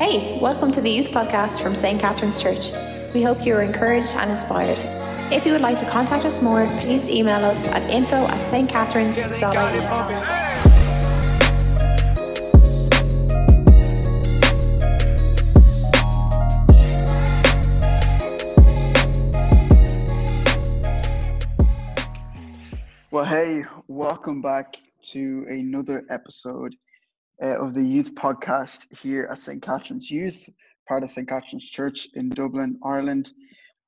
Hey, welcome to the Youth Podcast from St. Catherine's Church. We hope you are encouraged and inspired. If you would like to contact us more, please email us at info at stcatharines.ie. Well, hey, welcome back to another episode uh, of the Youth Podcast here at St. Catherine's Youth, part of St. Catherine's Church in Dublin, Ireland.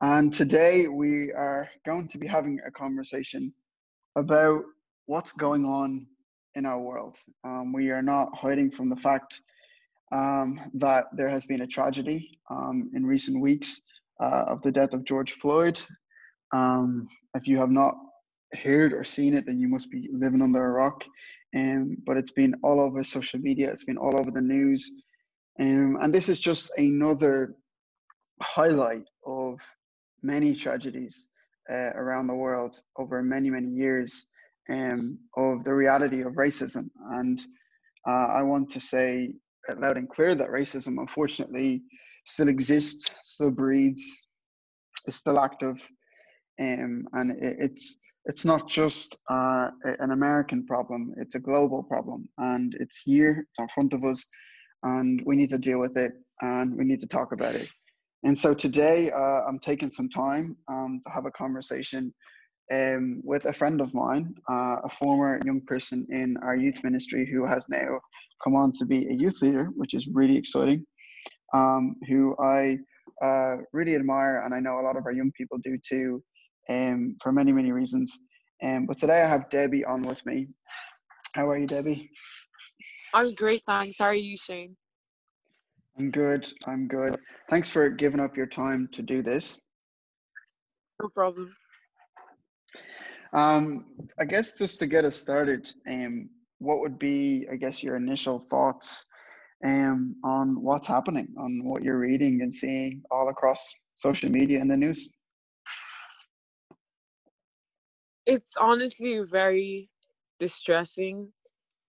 And today we are going to be having a conversation about what's going on in our world. Um, we are not hiding from the fact um, that there has been a tragedy um, in recent weeks uh, of the death of George Floyd. Um, if you have not heard or seen it, then you must be living under a rock. Um, but it's been all over social media, it's been all over the news. Um, and this is just another highlight of many tragedies uh, around the world over many, many years um, of the reality of racism. And uh, I want to say loud and clear that racism, unfortunately, still exists, still breeds, is still active. Um, and it, it's it's not just uh, an American problem, it's a global problem. And it's here, it's in front of us, and we need to deal with it and we need to talk about it. And so today uh, I'm taking some time um, to have a conversation um, with a friend of mine, uh, a former young person in our youth ministry who has now come on to be a youth leader, which is really exciting, um, who I uh, really admire, and I know a lot of our young people do too um, for many, many reasons. Um, but today I have Debbie on with me. How are you, Debbie? I'm great, thanks. How are you, Shane? I'm good. I'm good. Thanks for giving up your time to do this. No problem. Um, I guess just to get us started, um, what would be, I guess, your initial thoughts um, on what's happening, on what you're reading and seeing all across social media and the news? It's honestly very distressing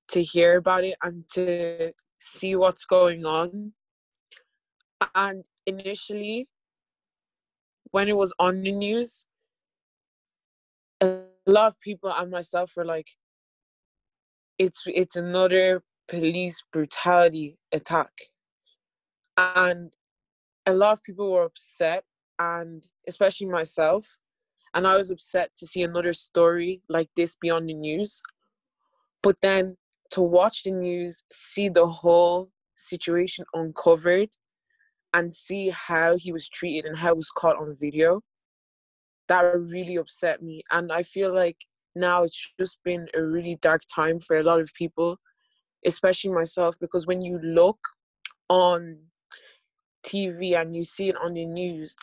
to hear about it and to see what's going on. And initially, when it was on the news, a lot of people and myself were like, it's it's another police brutality attack. And a lot of people were upset and especially myself and I was upset to see another story like this be on the news. But then to watch the news, see the whole situation uncovered, and see how he was treated and how it was caught on video, that really upset me. And I feel like now it's just been a really dark time for a lot of people, especially myself, because when you look on TV and you see it on the news,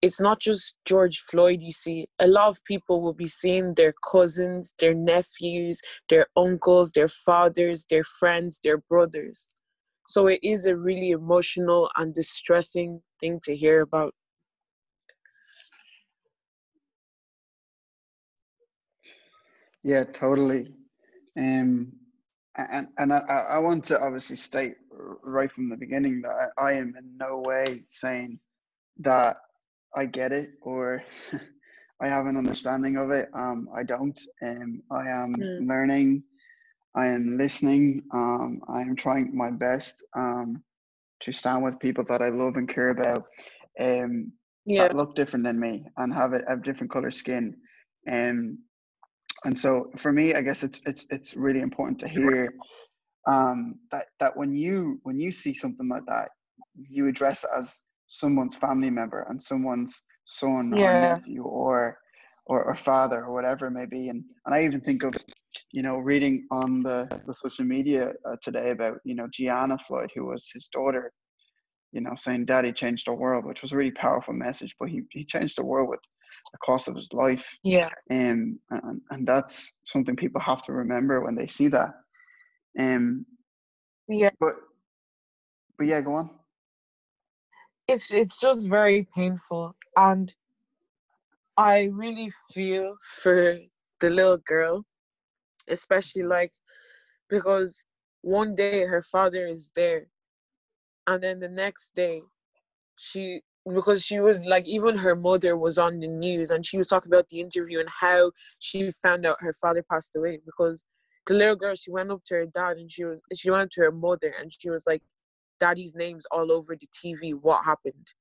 it's not just George Floyd, you see. A lot of people will be seeing their cousins, their nephews, their uncles, their fathers, their friends, their brothers. So it is a really emotional and distressing thing to hear about. Yeah, totally. Um, and and I, I want to obviously state right from the beginning that I, I am in no way saying that I get it or I have an understanding of it. Um, I don't. Um, I am mm. learning. I am listening. Um, I am trying my best um, to stand with people that I love and care about. Um, yeah. that look different than me and have a, different color skin. Um, and so for me, I guess it's it's it's really important to hear um, that that when you when you see something like that, you address it as someone's family member and someone's son yeah. or nephew or, or or father or whatever it may be. And and I even think of you know reading on the the social media uh, today about you know Gianna Floyd, who was his daughter. You know, saying "Daddy changed the world," which was a really powerful message. But he, he changed the world with the cost of his life. Yeah. Um, and and that's something people have to remember when they see that. Um. Yeah. But but yeah, go on it's it's just very painful and i really feel for the little girl especially like because one day her father is there and then the next day she because she was like even her mother was on the news and she was talking about the interview and how she found out her father passed away because the little girl she went up to her dad and she was she went up to her mother and she was like daddy's name's all over the tv what happened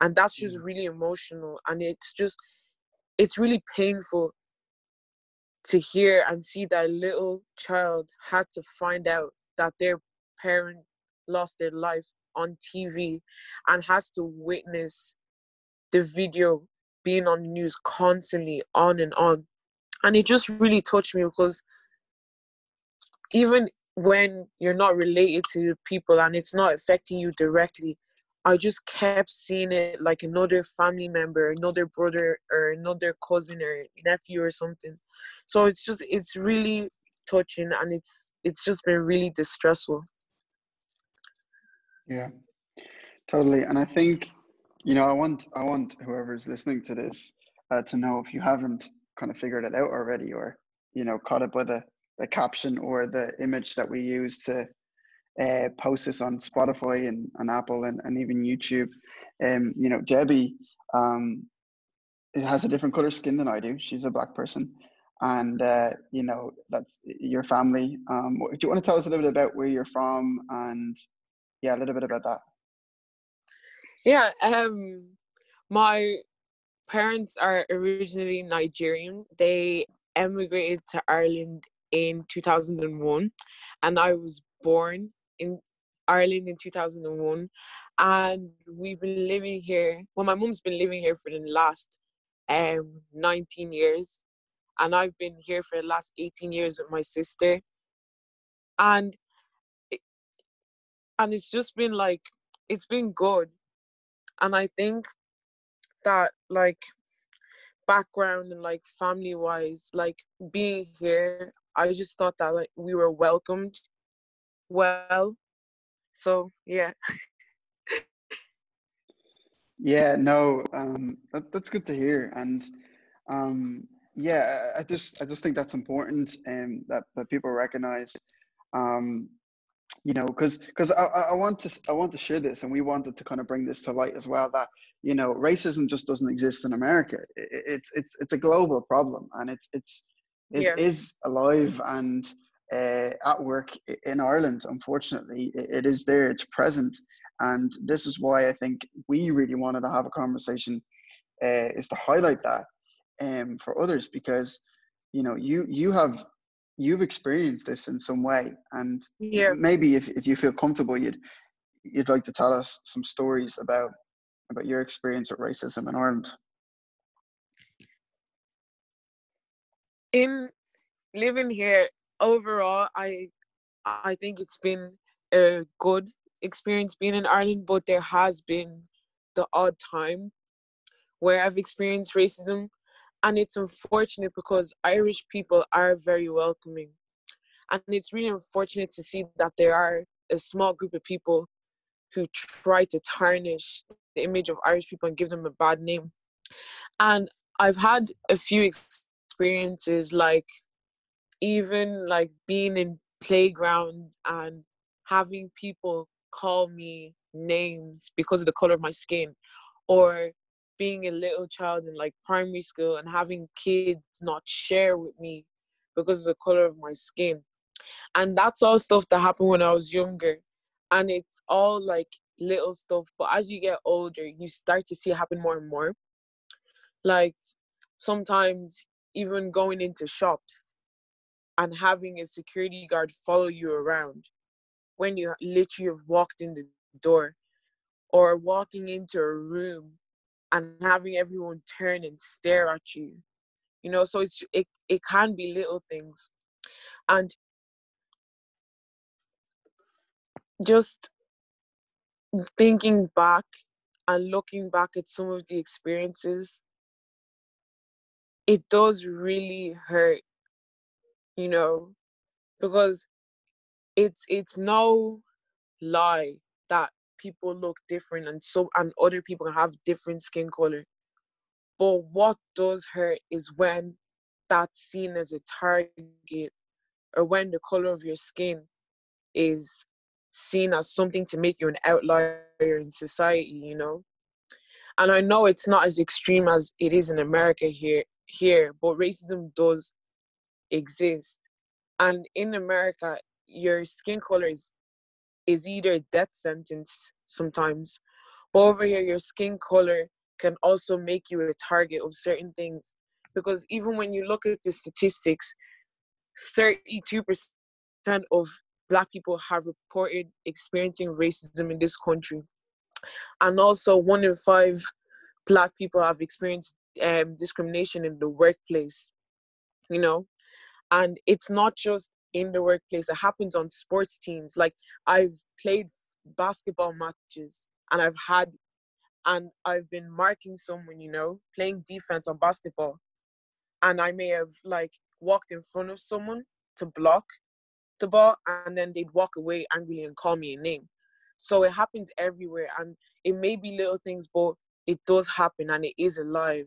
and that's just mm. really emotional and it's just it's really painful to hear and see that little child had to find out that their parent lost their life on TV and has to witness the video being on the news constantly on and on. And it just really touched me because even when you're not related to people and it's not affecting you directly, I just kept seeing it like another family member, another brother or another cousin or nephew or something. So it's just it's really touching and it's it's just been really distressful. Yeah, totally. And I think, you know, I want I want whoever's listening to this uh, to know if you haven't kind of figured it out already, or you know, caught up by the the caption or the image that we use to uh, post this on Spotify and, and Apple and, and even YouTube. Um, you know, Debbie um, has a different color skin than I do. She's a black person. And, uh, you know, that's your family. Um, do you want to tell us a little bit about where you're from and yeah, a little bit about that. Yeah, um, my parents are originally Nigerian. They emigrated to Ireland in 2001, and I was born in Ireland in 2001. And we've been living here. Well, my mom's been living here for the last um 19 years, and I've been here for the last 18 years with my sister. And and it's just been like it's been good and i think that like background and like family wise like being here i just thought that like we were welcomed well. So yeah. Yeah no um that, that's good to hear and um yeah i just i just think that's important and um, that that people recognize um you know because because I, I want to i want to share this and we wanted to kind of bring this to light as well that you know racism just doesn't exist in america. It, it's it's it's a global problem and it's it's it yeah. is alive and uh, at work in ireland unfortunately. It, it is there it's present. And this is why i think we really wanted to have a conversation uh, is to highlight that um, for others because you know you you have you've experienced this in some way. And yeah. maybe if, if you feel comfortable you'd you'd like to tell us some stories about about your experience with racism in ireland in living here overall i i think it's been a good experience being in ireland but there has been the odd time where i've experienced racism and it's unfortunate because Irish people are very welcoming. And it's really unfortunate to see that there are a small group of people who try to tarnish the image of Irish people and give them a bad name. And I've had a few experiences like even like being in playgrounds and having people call me names because of the color of my skin or being a little child in like primary school and having kids not share with me because of the color of my skin. And that's all stuff that happened when I was younger. And it's all like little stuff. But as you get older, you start to see it happen more and more. Like sometimes even going into shops and having a security guard follow you around when you literally have walked in the door or walking into a room and having everyone turn and stare at you you know so it's it, it can be little things. And just thinking back and looking back at some of the experiences it does really hurt you know because it's it's no lie that people look different and so and other people have different skin color but what does hurt is when that's seen as a target or when the color of your skin is seen as something to make you an outlier in society, you know. And I know it's not as extreme as it is in America here here, but racism does exist. And in America, your skin color is is either death sentence sometimes, but over here your skin color can also make you a target of certain things. Because even when you look at the statistics, 32% of black people have reported experiencing racism in this country and also one in five black people have experienced um, discrimination in the workplace you know and it's not just in the workplace it happens on sports teams like i've played basketball matches and i've had and i've been marking someone you know playing defense on basketball and i may have like walked in front of someone to block the ball and then they'd walk away angrily and call me a name. So it happens everywhere and it may be little things, but it does happen and it is alive.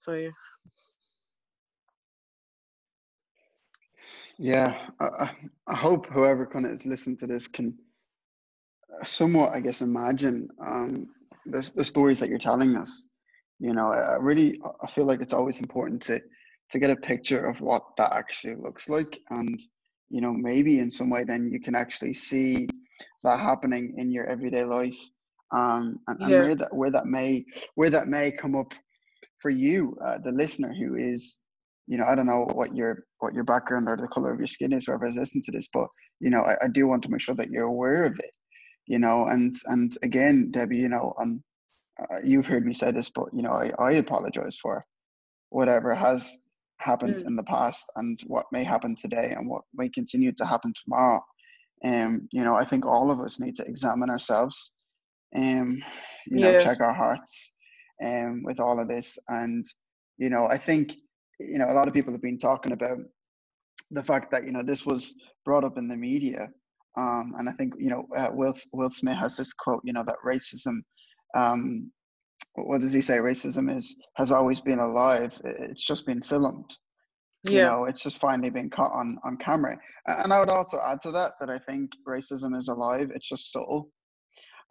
So yeah. Yeah, I, I hope whoever kind of is listening to this can somewhat, I guess, imagine um, the, the stories that you're telling us. You know, I really I feel like it's always important to to get a picture of what that actually looks like and you know maybe in some way then you can actually see that happening in your everyday life um, and, yeah. and where that where that may where that may come up for you uh, the listener who is you know i don't know what your what your background or the color of your skin is whoever's listening to this but you know I, I do want to make sure that you're aware of it you know and and again debbie you know um, uh, you've heard me say this but you know i, I apologize for whatever has happened mm. in the past and what may happen today and what may continue to happen tomorrow. And um, you know, I think all of us need to examine ourselves and um, you know, check our hearts um, with all of this. And, you know, I think, you know, a lot of people have been talking about the fact that, you know, this was brought up in the media. Um, and I think, you know, uh, Will, Will Smith has this quote, you know, that racism um, what does he say? Racism is has always been alive. It's just been filmed. Yeah. You know, it's just finally been caught on on camera. And I would also add to that that I think racism is alive. It's just subtle,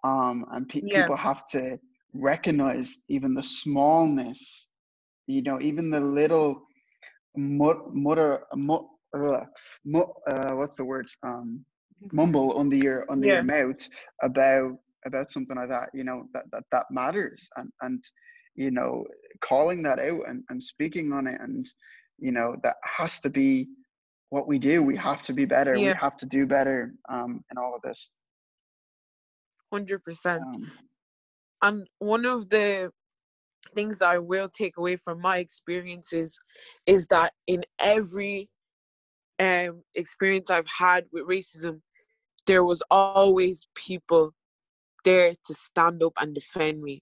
um, and pe- yeah. people have to recognize even the smallness. You know, even the little mutter, uh, uh, what's the word? Um, mumble under your under yeah. your mouth about about something like that you know that that, that matters and and you know calling that out and, and speaking on it and you know that has to be what we do we have to be better yeah. we have to do better um in all of this 100% um, and one of the things that i will take away from my experiences is that in every um experience i've had with racism there was always people there to stand up and defend me.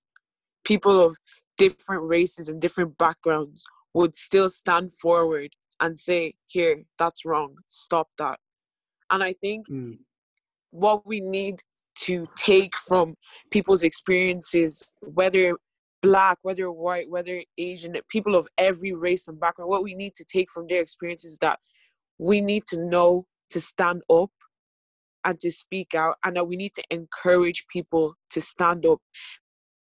People of different races and different backgrounds would still stand forward and say, Here, that's wrong, stop that. And I think mm. what we need to take from people's experiences, whether black, whether white, whether Asian, people of every race and background, what we need to take from their experiences is that we need to know to stand up and to speak out and that we need to encourage people to stand up.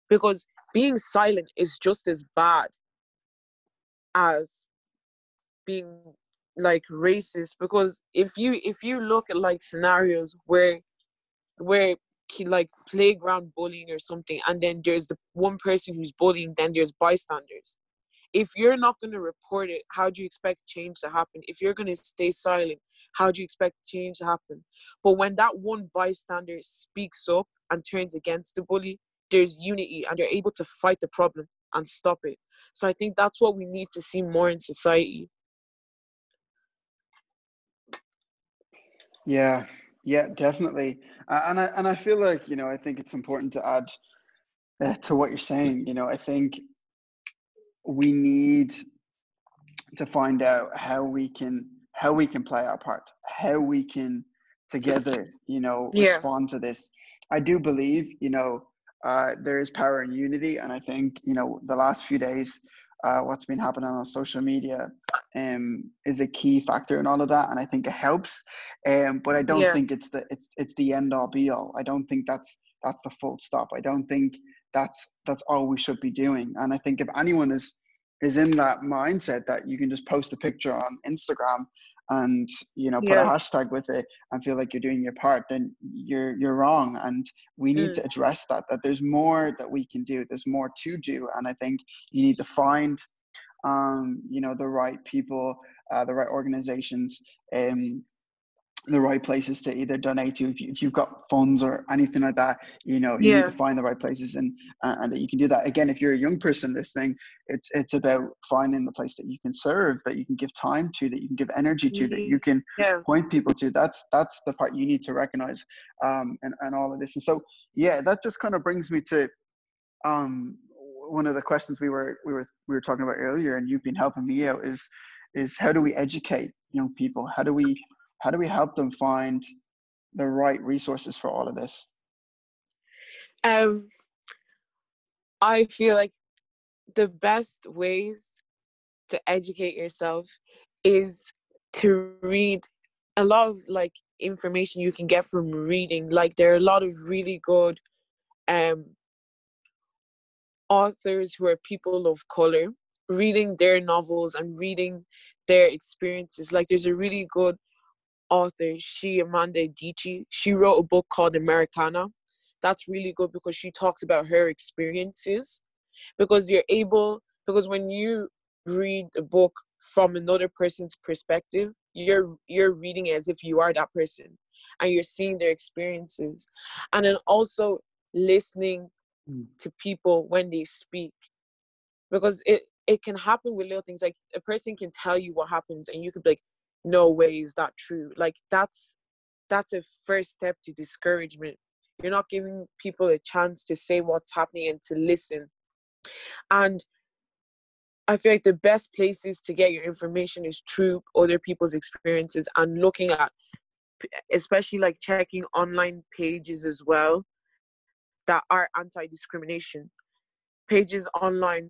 Because being silent is just as bad as being like racist. Because if you if you look at like scenarios where where like playground bullying or something and then there's the one person who's bullying then there's bystanders. If you're not going to report it how do you expect change to happen? If you're going to stay silent how do you expect change to happen? But when that one bystander speaks up and turns against the bully there's unity and they're able to fight the problem and stop it. So i think that's what we need to see more in society. Yeah yeah definitely and i and i feel like you know i think it's important to add uh, to what you're saying you know i think we need to find out how we can how we can play our part how we can together you know yeah. respond to this i do believe you know uh, there is power in unity and i think you know the last few days uh, what's been happening on social media um, is a key factor in all of that, and I think it helps. Um, but I don't Yeah. think it's the it's it's the end all be all. I don't think that's that's the full stop. I don't think that's that's all we should be doing. And I think if anyone is is in that mindset that you can just post a picture on Instagram and you know put a hashtag with it and feel like you're doing your part, then you're you're wrong. And we need Mm. to address that. That there's more that we can do. There's more to do. And I think you need to find um, you know the right people, uh, the right organizations, um, the right places to either donate to if, you, if you've got funds or anything like that you know you need to find the right places and uh, and that you can do that. Again if you're a young person listening it's it's about finding the place that you can serve that you can give time to that you can give energy to that you can Yeah. point people to. That's that's the part you need to recognize um and, and all of this. And so yeah that just kind of brings me to um one of the questions we were we were we were talking about earlier and you've been helping me out is is how do we educate young people? How do we how do we help them find the right resources for all of this Um, I feel like the best ways to educate yourself is to read a lot of like information you can get from reading. Like there are a lot of really good um authors who are people of color reading their novels and reading their experiences. Like there's a really good author, Chimamanda Adichie. She wrote a book called Americanah. That's really good because she talks about her experiences. Because you're able, because when you read a book from another person's perspective, you're you're reading as if you are that person and you're seeing their experiences. And then also listening Mm. to people when they speak. Because it, it can happen with little things like a person can tell you what happens and you could be like, no way is that true. Like that's that's a first step to discouragement. You're not giving people a chance to say what's happening and to listen. And I feel like the best places to get your information is through other people's experiences and looking at, especially like checking online pages as well that are anti discrimination. Pages online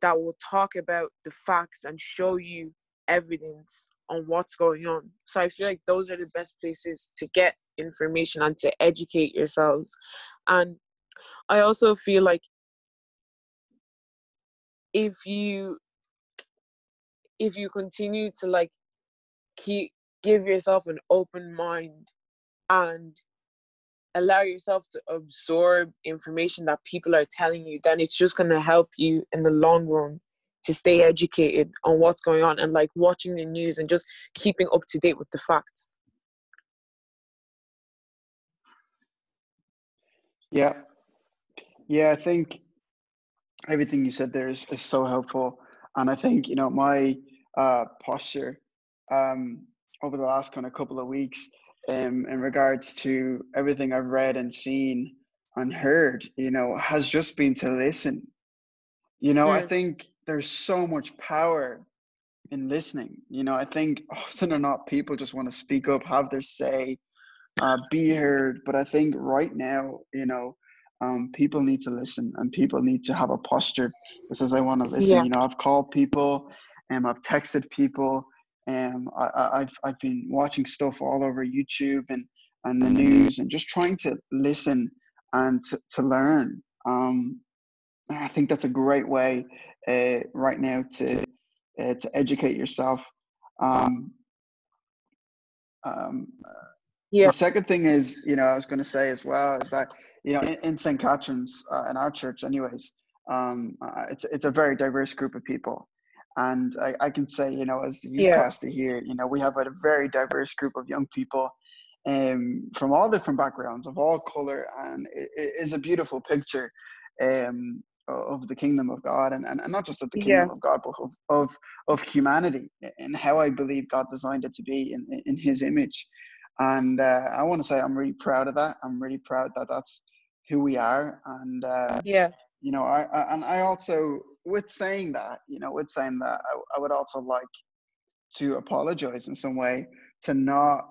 that will talk about the facts and show you evidence on what's going on. So I feel like those are the best places to get information and to educate yourselves. And I also feel like if you if you continue to like keep give yourself an open mind and allow yourself to absorb information that people are telling you then it's just going to help you in the long run to stay educated on what's going on and like watching the news and just keeping up to date with the facts. Yeah. Yeah i think everything you said there is, is so helpful. And i think you know my uh posture um over the last kind of couple of weeks um in regards to everything i've read and seen and heard you know has just been to listen. You know i Mm. think there's so much power in listening you know i think often or not people just want to speak up have their say uh, be heard but i think right now you know um, people need to listen and people need to have a posture that says i want to listen Yeah. you know i've called people and i've texted people and I, I, I've, I've been watching stuff all over youtube and, and the news and just trying to listen and to, to learn um, I think that's a great way uh, right now to uh, to educate yourself. Um, um, yeah The second thing is, you know, I was going to say as well is that you know in, in St. Catherine's uh, in our church, anyways, um, uh, it's it's a very diverse group of people, and I, I can say, you know, as the youth Yeah. pastor here, you know, we have a very diverse group of young people. Um, from all different backgrounds, of all color, and it, it is a beautiful picture. Um, of the kingdom of God and, and, and not just of the kingdom Yeah. of God, but of, of, of humanity and how I believe God designed it to be in, in his image. And uh, I want to say I'm really proud of that. I'm really proud that that's who we are. And, uh, yeah you know, I, I, and I also, with saying that, you know, with saying that, I, I would also like to apologize in some way to not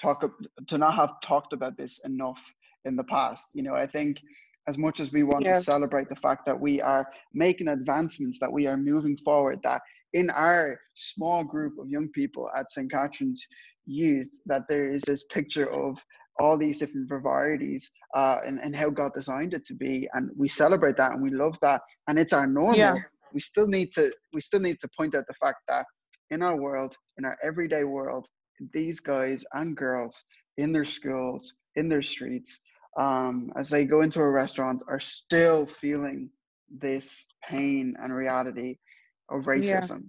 talk, to not have talked about this enough in the past. You know, I think as much as we want Yeah. to celebrate the fact that we are making advancements, that we are moving forward, that in our small group of young people at St. Catherine's Youth that there is this picture of all these different varieties uh, and, and how God designed it to be. And we celebrate that and we love that. And it's our normal. Yeah. We still need to we still need to point out the fact that in our world, in our everyday world, these guys and girls in their schools, in their streets, um, as they go into a restaurant, are still feeling this pain and reality of racism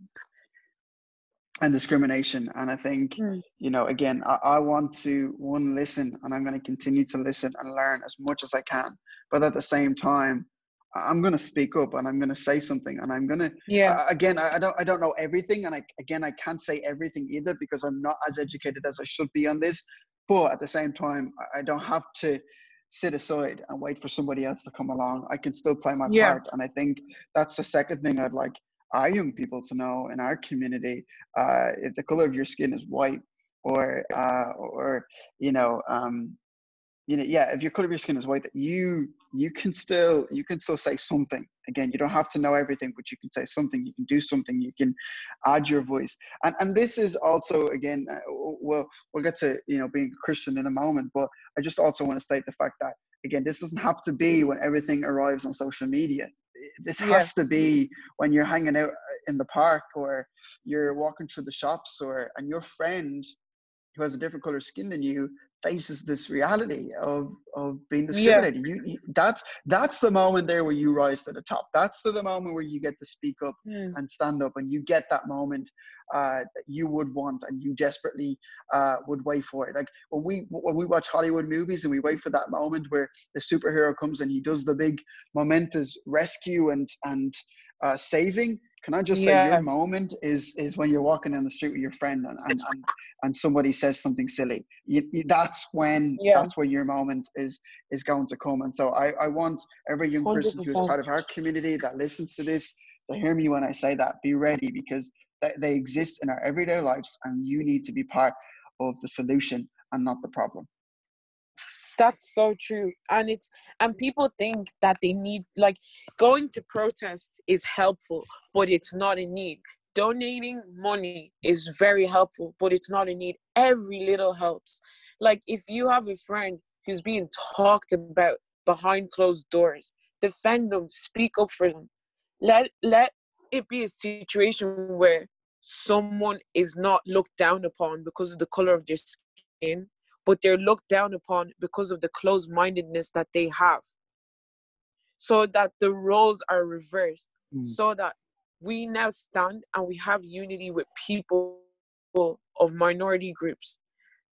and discrimination. And I think, Mm. you know, again, I, I want to one listen, and I'm going to continue to listen and learn as much as I can. But at the same time, I'm going to speak up and I'm going to say something, and I'm going to Yeah. uh, again I, I don't i don't know everything and i again i can't say everything either because i'm not as educated as i should be on this but at the same time I don't have to sit aside and wait for somebody else to come along i can still play my Yeah. part and i think that's the second thing i'd like our young people to know in our community uh, if the color of your skin is white or uh, or you know um, you know yeah if your color of your skin is white that you you can still you can still say something again you don't have to know everything but you can say something you can do something you can add your voice. And and this is also again uh, well we'll get to you know being a christian in a moment but i just also want to state the fact that again this doesn't have to be when everything arrives on social media. This has to be when you're hanging out uh, in the park or you're walking through the shops or and your friend who has a different color skin than you faces this reality of of being Yeah. discriminated. You, you that's that's the moment there where you rise to the top. That's the, the moment where you get to speak up Mm. and stand up, and you get that moment uh, that you would want and you desperately uh, would wait for it. Like when we when we watch Hollywood movies and we wait for that moment where the superhero comes and he does the big momentous rescue and and uh, saving. Can I just say Yeah. your um, moment is is when you're walking down the street with your friend and and, and, and somebody says something silly. You, you, that's when Yeah. that's when your moment is is going to come. And so I, I want every young person who is part of our community that listens to this to hear me when I say that. Be ready because they, they exist in our everyday lives, and you need to be part of the solution and not the problem. That's so true. And it's and people think that they need like going to protest is helpful, but it's not a need. Donating money is very helpful, but it's not a need. Every little helps. Like if you have a friend who's being talked about behind closed doors, defend them, speak up for them. Let let it be a situation where someone is not looked down upon because of the color of their skin but they're looked down upon because of the closed mindedness that they have. So that the roles are reversed, Mm. so that we now stand and we have unity with people of minority groups.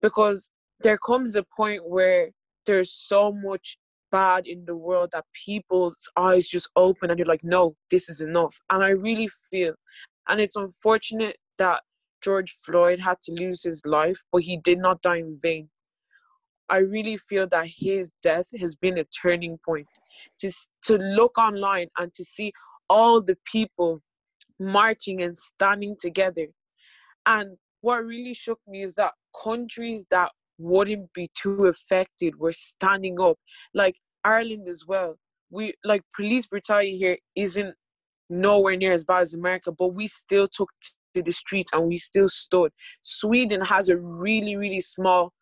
Because there comes a point where there's so much bad in the world that people's eyes just open and they're like, no, this is enough. And I really feel, and it's unfortunate that George Floyd had to lose his life, but he did not die in vain. I really feel that his death has been a turning point. To, to look online and to see all the people marching and standing together. And what really shook me is that countries that wouldn't be too affected were standing up, like Ireland as well. We like police brutality here isn't nowhere near as bad as America, but we still took to the streets and we still stood. Sweden has a really, really small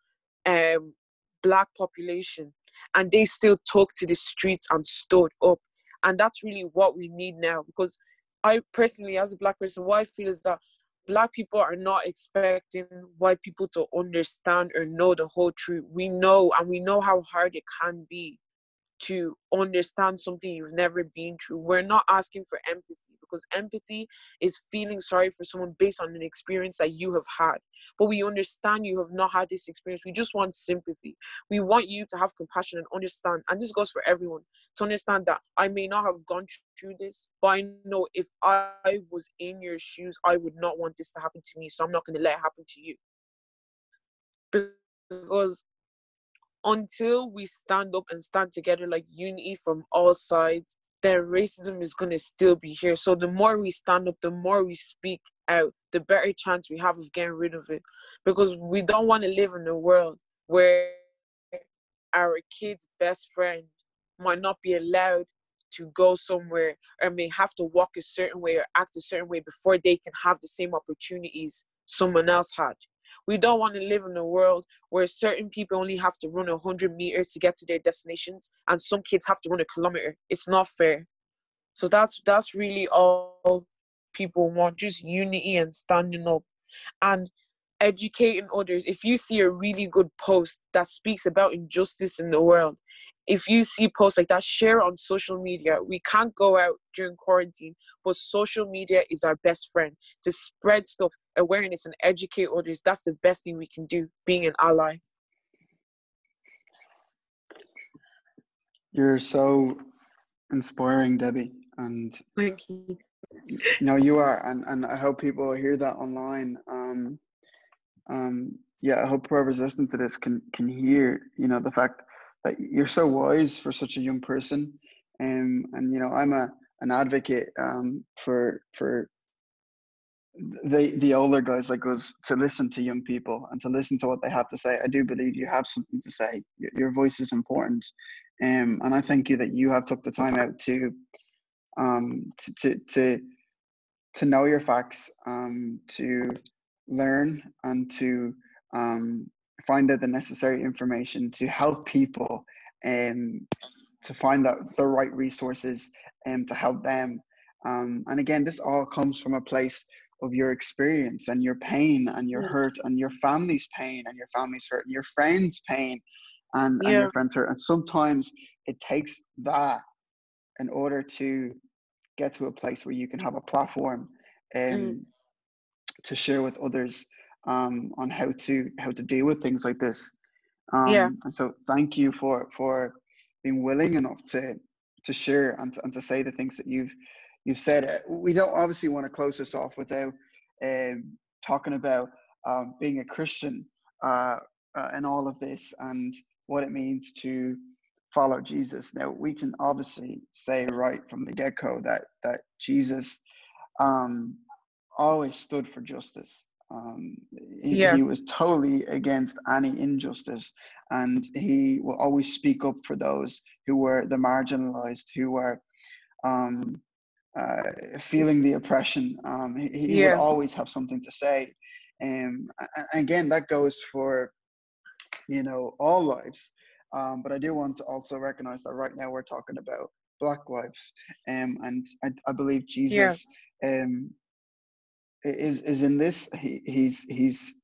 um, black population, and they still took to the streets and stood up. And that's really what we need now. Because I personally, as a black person, what I feel is that black people are not expecting white people to understand or know the whole truth. We know, and we know how hard it can be to understand something you've never been through. We're not asking for empathy because empathy is feeling sorry for someone based on an experience that you have had. But we understand you have not had this experience. We just want sympathy. We want you to have compassion and understand. And this goes for everyone to understand that I may not have gone through this, but I know if I was in your shoes, I would not want this to happen to me. So I'm not going to let it happen to you. Because until we stand up and stand together like unity from all sides, then racism is going to still be here. So the more we stand up, the more we speak out, the better chance we have of getting rid of it. Because we don't want to live in a world where our kid's best friend might not be allowed to go somewhere or may have to walk a certain way or act a certain way before they can have the same opportunities someone else had. We don't want to live in a world where certain people only have to run 100 meters to get to their destinations and some kids have to run a kilometer. It's not fair. So that's that's really all people want just unity and standing up and educating others. If you see a really good post that speaks about injustice in the world, if you see posts like that, share on social media. We can't go out during quarantine, but social media is our best friend to spread stuff, awareness, and educate others. That's the best thing we can do, being an ally. You're so inspiring, Debbie. And thank you. No, you are, and and I hope people hear that online. Um, um, yeah, I hope whoever's listening to this can can hear, you know, the fact you're so wise for such a young person. Um, and you know, I'm a an advocate um, for for the the older guys like us to listen to young people and to listen to what they have to say. I do believe you have something to say. Your, your voice is important, um, and I thank you that you have took the time out to um, to, to to to know your facts, um, to learn, and to um, find out the necessary information to help people and um, to find out the right resources and to help them. Um, and again, this all comes from a place of your experience and your pain and your hurt and your family's pain and your family's hurt and your friends' pain and, yeah. and your friends' hurt. And sometimes it takes that in order to get to a place where you can have a platform um, mm. to share with others um, on how to how to deal with things like this. Um, yeah. And so, thank you for for being willing enough to to share and to, and to say the things that you've you've said. Uh, we don't obviously want to close this off without um, talking about um, being a Christian uh, uh, in all of this and what it means to follow Jesus. Now we can obviously say right from the get go that that Jesus um, always stood for justice. Um, he, yeah. he, was totally against any injustice, and he will always speak up for those who were the marginalized, who were um, uh, feeling the oppression. Um, he, he yeah. would always have something to say. Um, and again, that goes for you know all lives. Um, but I do want to also recognize that right now we're talking about Black lives, um, and I, I believe Jesus yeah. um, is is in this. He, he's he's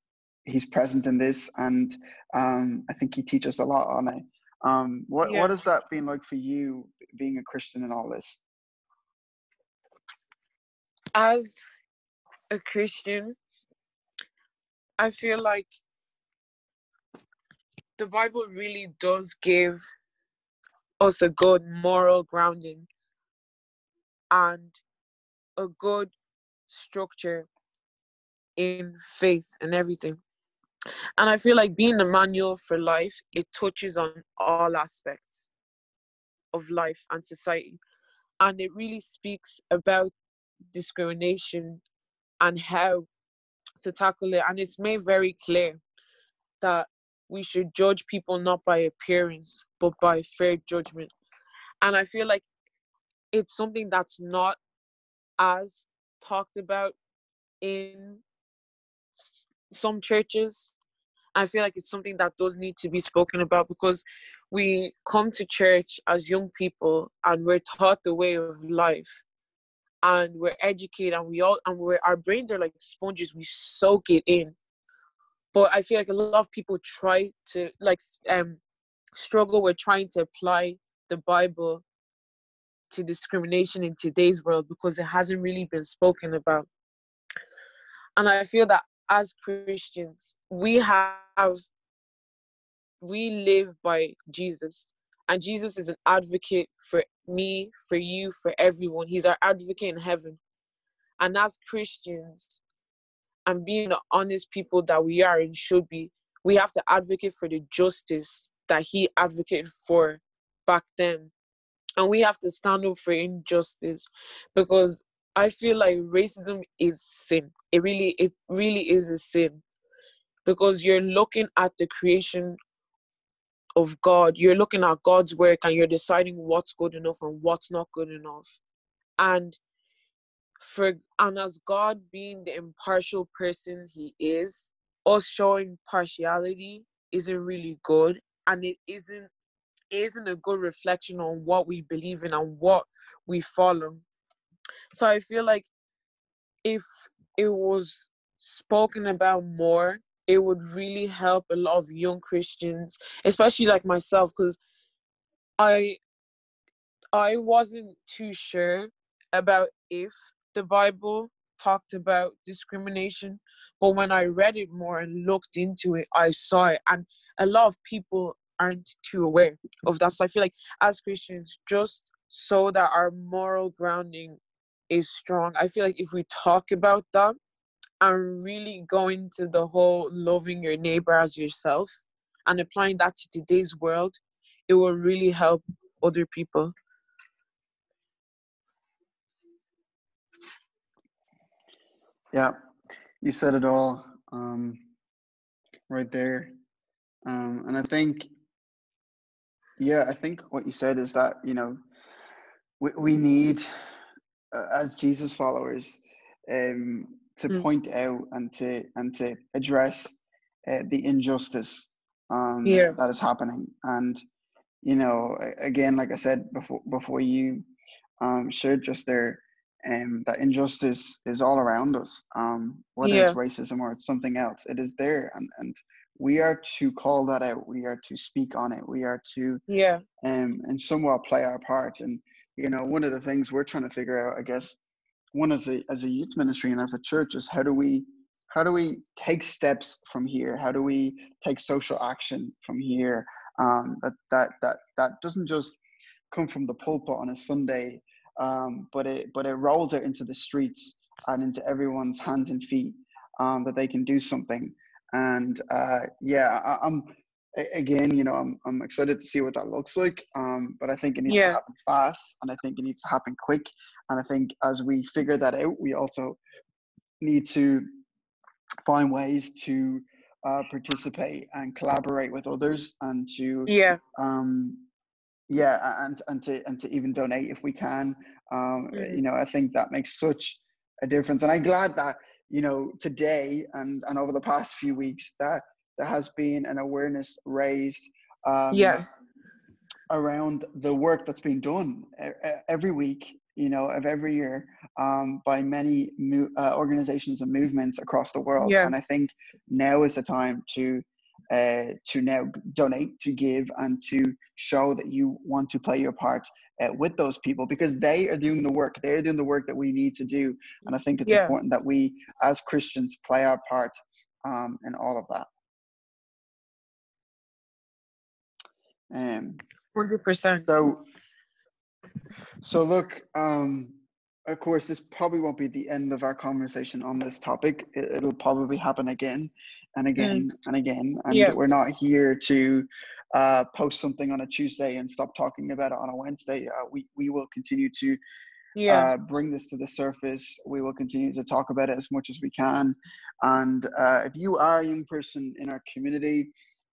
he's present in this, and um, I think he teaches a lot on it. Um, what yeah. what has that been like for you, being a Christian in all this? As a Christian, I feel like the Bible really does give us a good moral grounding and a good structure in faith and everything. And I feel like being a manual for life, it touches on all aspects of life and society. And it really speaks about discrimination and how to tackle it. And it's made very clear that we should judge people not by appearance, but by fair judgment. And I feel like it's something that's not as talked about in some churches. I feel like it's something that does need to be spoken about because we come to church as young people and we're taught the way of life and we're educated and we all and we're our brains are like sponges we soak it in but i feel like a lot of people try to like um struggle with trying to apply the bible to discrimination in today's world because it hasn't really been spoken about. And I feel that as Christians, we have, we live by Jesus. And Jesus is an advocate for me, for you, for everyone. He's our advocate in heaven. And as Christians, and being the honest people that we are and should be, we have to advocate for the justice that he advocated for back then and we have to stand up for injustice because I feel like racism is sin. It really, it really is a sin because you're looking at the creation of God. You're looking at God's work and you're deciding what's good enough and what's not good enough. And for and as God being the impartial person he is, us showing partiality isn't really good and it isn't isn't a good reflection on what we believe in and what we follow. So I feel like if it was spoken about more, it would really help a lot of young Christians, especially like myself, because I I wasn't too sure about if the Bible talked about discrimination, but when I read it more and looked into it, I saw it, and a lot of people aren't too aware of that. So I feel like as Christians, just so that our moral grounding is strong, I feel like if we talk about that and really go into the whole loving your neighbor as yourself and applying that to today's world, it will really help other people. Yeah, you said it all um, right there. Um, and I think, yeah, I think what you said is that, you know, we, we need, uh, as Jesus followers, um, to mm. point out and to and to address uh, the injustice um, yeah. that is happening. And you know, again, like I said before, before you um, shared just there, um, that injustice is all around us. Um, whether yeah. it's racism or it's something else, it is there, and and we are to call that out. We are to speak on it. We are to yeah, um, and somewhat play our part. And you know, one of the things we're trying to figure out, I guess, one as a as a youth ministry and as a church is how do we how do we take steps from here? How do we take social action from here? Um, that that that that doesn't just come from the pulpit on a Sunday, um, but it but it rolls out into the streets and into everyone's hands and feet um, that they can do something. And uh, yeah, I, am again, you know, I'm I'm excited to see what that looks like. Um, but I think it needs yeah. to happen fast, and I think it needs to happen quick. And I think as we figure that out, we also need to find ways to uh, participate and collaborate with others and to yeah um yeah and and to and to even donate if we can um mm. you know i think that makes such a difference and i'm glad that you know today and and over the past few weeks that there has been an awareness raised um yeah around the work that's being done every week you know, of every year um, by many mo- uh, organizations and movements across the world. Yeah. And I think now is the time to uh, to now donate, to give, and to show that you want to play your part uh, with those people because they are doing the work. They are doing the work that we need to do. And I think it's yeah. important that we, as Christians, play our part um, in all of that. Um, Hundred percent. So so look, um, of course, this probably won't be the end of our conversation on this topic. It, will probably happen again and again mm. and again. And yeah. we're not here to uh, post something on a Tuesday and stop talking about it on a Wednesday. Uh, we we will continue to yeah. Uh, bring this to the surface. We will continue to talk about it as much as we can. And uh, if you are a young person in our community,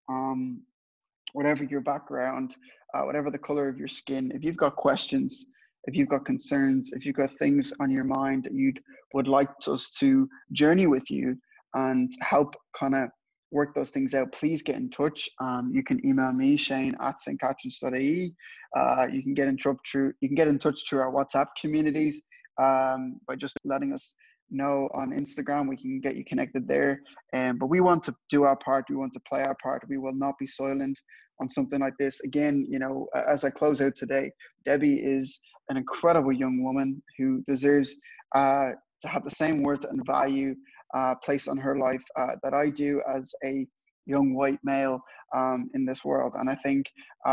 um, whatever your background, uh, whatever the color of your skin, if you've got questions, if you've got concerns, if you've got things on your mind that you would like us to journey with you and help kind of work those things out, please get in touch. Um, you can email me, Shane at stcatherines.ie. Uh, you can get in touch through you can get in touch through our WhatsApp communities um, by just letting us know on Instagram. We can get you connected there. Um, but we want to do our part. We want to play our part. We will not be silent on something like this. Again, you know, as I close out today, Debbie is an incredible young woman who deserves uh, to have the same worth and value uh, placed on her life uh, that I do as a young white male um, in this world. And I think uh,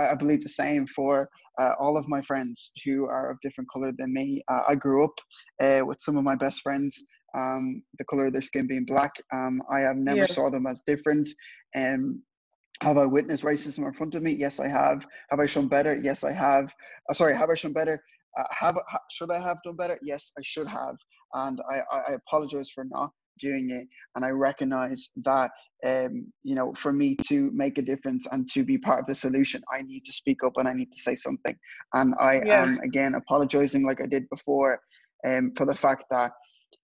I, I, believe the same for uh, all of my friends who are of different color than me. Uh, I grew up uh, with some of my best friends. Um, the color of their skin being black, um, I have never yeah. saw them as different. And have I witnessed racism in front of me? Yes, I have. Have I shown better? Yes, I have. Uh, sorry, have I shown better? Uh, have should I have done better? Yes, I should have, and I, I, apologize for not doing it, and I recognize that um, you know, for me to make a difference and to be part of the solution, I need to speak up and I need to say something. And I yeah. am again apologizing, like I did before, um, for the fact that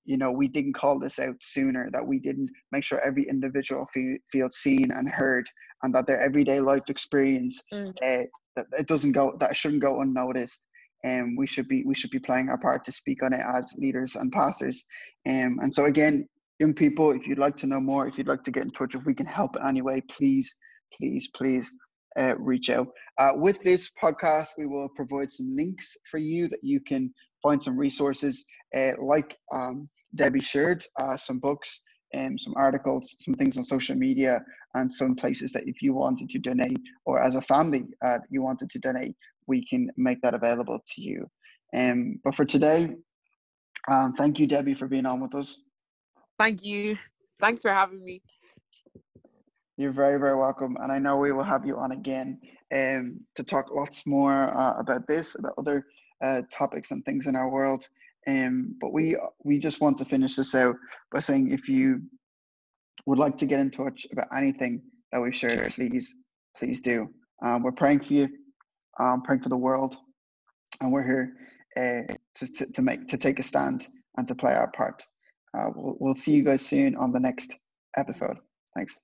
you know we didn't call this out sooner, that we didn't make sure every individual feel, feels seen and heard, and that their everyday life experience mm. uh, that it doesn't go that it shouldn't go unnoticed. And we should be we should be playing our part to speak on it as leaders and pastors. Um, and so again, young people, if you'd like to know more, if you'd like to get in touch, if we can help in any way, please, please, please uh, reach out. Uh, with this podcast, we will provide some links for you that you can find some resources, uh, like um, Debbie shared, uh, some books, um, some articles, some things on social media, and some places that if you wanted to donate, or as a family uh, you wanted to donate, we can make that available to you. Um, but for today, um, thank you, Debbie, for being on with us. Thank you. Thanks for having me. You're very, very welcome. And I know we will have you on again um, to talk lots more uh, about this, about other uh, topics and things in our world. Um, but we we just want to finish this out by saying if you would like to get in touch about anything that we've shared, please, please do. Um, we're praying for you, um, praying for the world, and we're here uh, to, to, to make to take a stand and to play our part. Uh, we'll, we'll see you guys soon on the next episode. Thanks.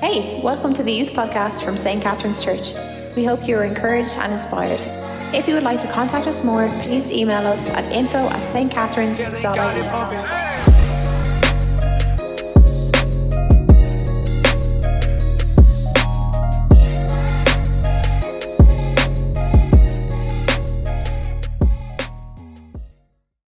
Hey, welcome to the Youth Podcast from St. Catherine's Church. We hope you are encouraged and inspired. If you would like to contact us more, please email us at info at stcatherines.ie.